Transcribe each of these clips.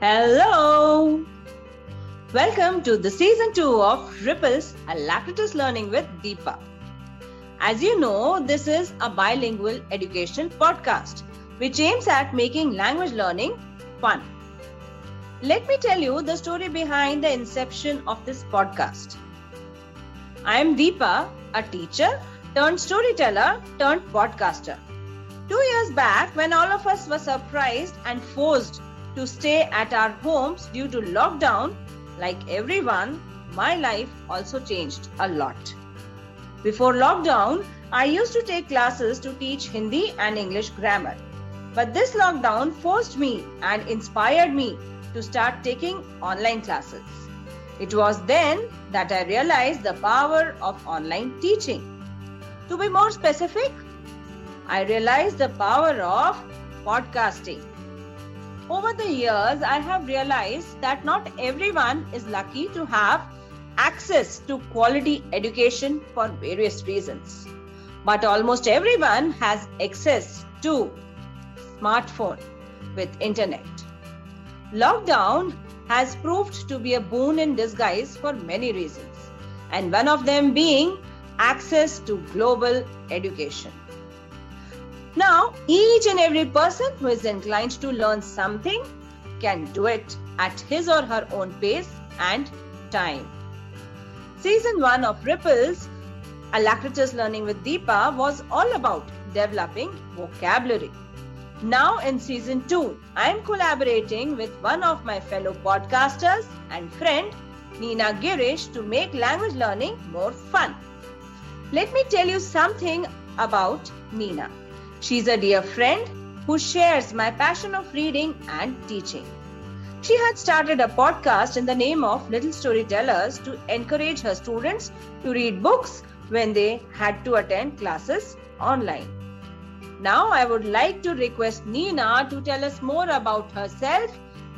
Hello! Welcome to the season 2 of Ripples Alacritus Learning with Deepa. As you know, this is a bilingual education podcast which aims at making language learning fun. Let me tell you the story behind the inception of this podcast. I am Deepa, a teacher turned storyteller turned podcaster. Two years back, when all of us were surprised and forced to stay at our homes due to lockdown, like everyone, my life also changed a lot. Before lockdown, I used to take classes to teach Hindi and English grammar. But this lockdown forced me and inspired me to start taking online classes. It was then that I realized the power of online teaching. To be more specific, I realized the power of podcasting. Over the years, I have realized that not everyone is lucky to have access to quality education for various reasons. But almost everyone has access to smartphone with internet. Lockdown has proved to be a boon in disguise for many reasons, and one of them being access to global education. Now, each and every person who is inclined to learn something can do it at his or her own pace and time. Season 1 of Ripples, Alacritus Learning with Deepa, was all about developing vocabulary. Now, in season 2, I am collaborating with one of my fellow podcasters and friend, Nina Girish, to make language learning more fun. Let me tell you something about Nina. She's a dear friend who shares my passion of reading and teaching. She had started a podcast in the name of Little Storytellers to encourage her students to read books when they had to attend classes online. Now, I would like to request Nina to tell us more about herself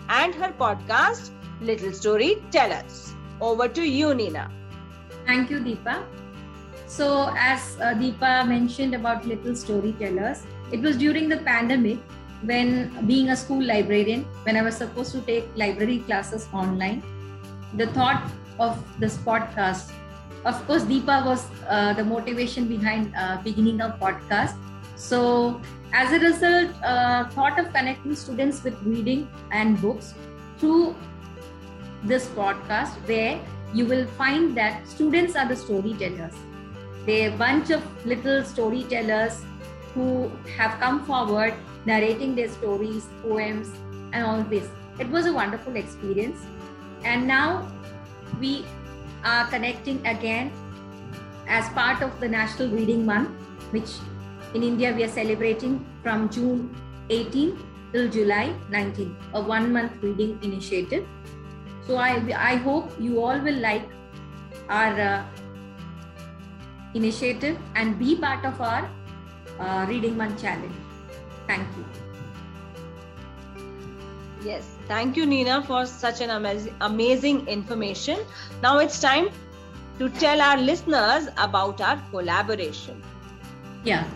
and her podcast, Little Storytellers. Over to you, Nina. Thank you, Deepa. So, as uh, Deepa mentioned about little storytellers, it was during the pandemic when being a school librarian, when I was supposed to take library classes online, the thought of this podcast, of course, Deepa was uh, the motivation behind uh, beginning a podcast. So, as a result, uh, thought of connecting students with reading and books through this podcast, where you will find that students are the storytellers they're a bunch of little storytellers who have come forward narrating their stories, poems, and all this. It was a wonderful experience. And now we are connecting again as part of the National Reading Month, which in India we are celebrating from June 18 till July 19, a one month reading initiative. So I, I hope you all will like our uh, initiative and be part of our uh, Reading Month challenge. Thank you. Yes, thank you, Nina, for such an amazing, amazing information. Now it's time to tell our listeners about our collaboration. Yeah.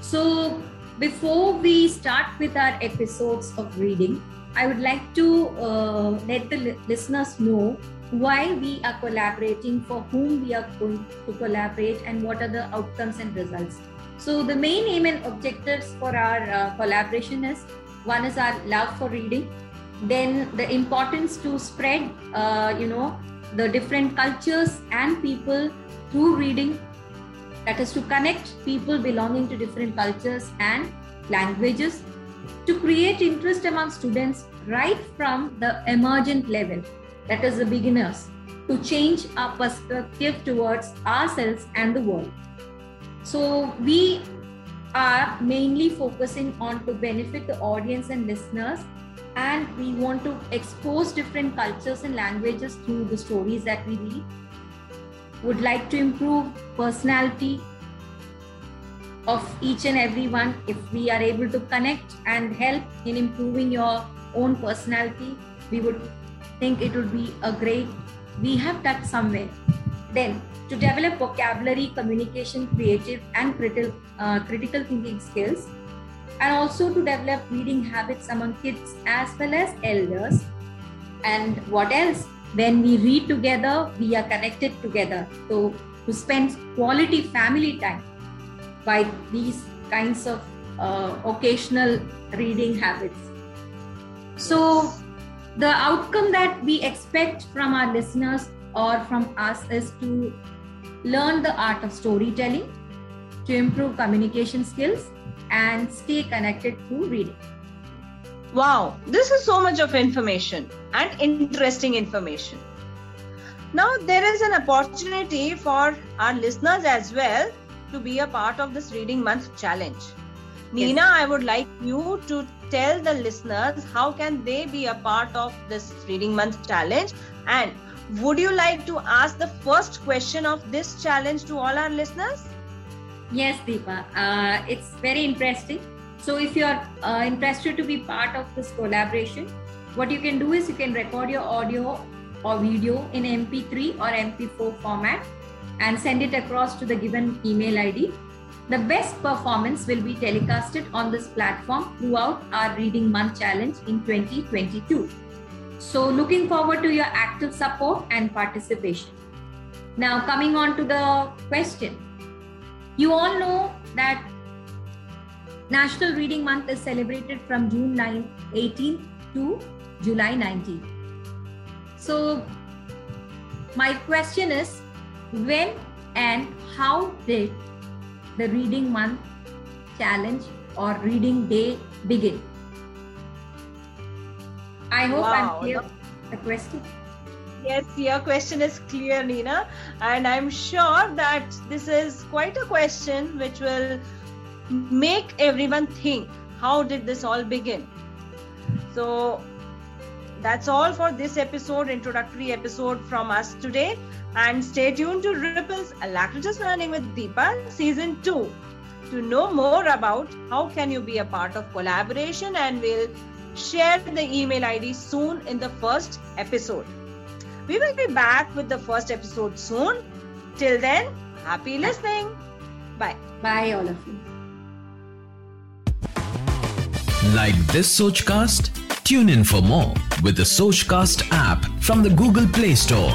So before we start with our episodes of reading, I would like to uh, let the li- listeners know why we are collaborating, for whom we are going to collaborate, and what are the outcomes and results. So, the main aim and objectives for our uh, collaboration is one is our love for reading, then the importance to spread, uh, you know, the different cultures and people through reading. That is to connect people belonging to different cultures and languages to create interest among students right from the emergent level that is the beginners, to change our perspective towards ourselves and the world. So we are mainly focusing on to benefit the audience and listeners and we want to expose different cultures and languages through the stories that we read would like to improve personality of each and every one if we are able to connect and help in improving your own personality we would think it would be a great, we have touched somewhere. Then, to develop vocabulary, communication, creative, and critical, uh, critical thinking skills, and also to develop reading habits among kids as well as elders. And what else? When we read together, we are connected together. So, to spend quality family time by these kinds of uh, occasional reading habits. So, the outcome that we expect from our listeners or from us is to learn the art of storytelling, to improve communication skills, and stay connected through reading. Wow, this is so much of information and interesting information. Now, there is an opportunity for our listeners as well to be a part of this Reading Month challenge. Nina, yes. I would like you to tell the listeners how can they be a part of this Reading Month challenge and would you like to ask the first question of this challenge to all our listeners? Yes, Deepa. Uh, it's very interesting. So, if you're uh, interested to be part of this collaboration, what you can do is you can record your audio or video in MP3 or MP4 format and send it across to the given email ID. The best performance will be telecasted on this platform throughout our Reading Month Challenge in 2022. So, looking forward to your active support and participation. Now, coming on to the question. You all know that National Reading Month is celebrated from June 9, 18 to July 19. So, my question is when and how did the Reading Month challenge or Reading Day begin? I hope wow. I'm clear the question. Yes, your question is clear, Nina. And I'm sure that this is quite a question which will make everyone think how did this all begin? So that's all for this episode, introductory episode from us today. And stay tuned to Ripple's Alacritus Learning with Deepa Season 2 to know more about how can you be a part of collaboration and we'll share the email ID soon in the first episode. We will be back with the first episode soon. Till then, happy listening. Bye. Bye, all of you. Like this Sochcast? Tune in for more with the Sochcast app from the Google Play Store.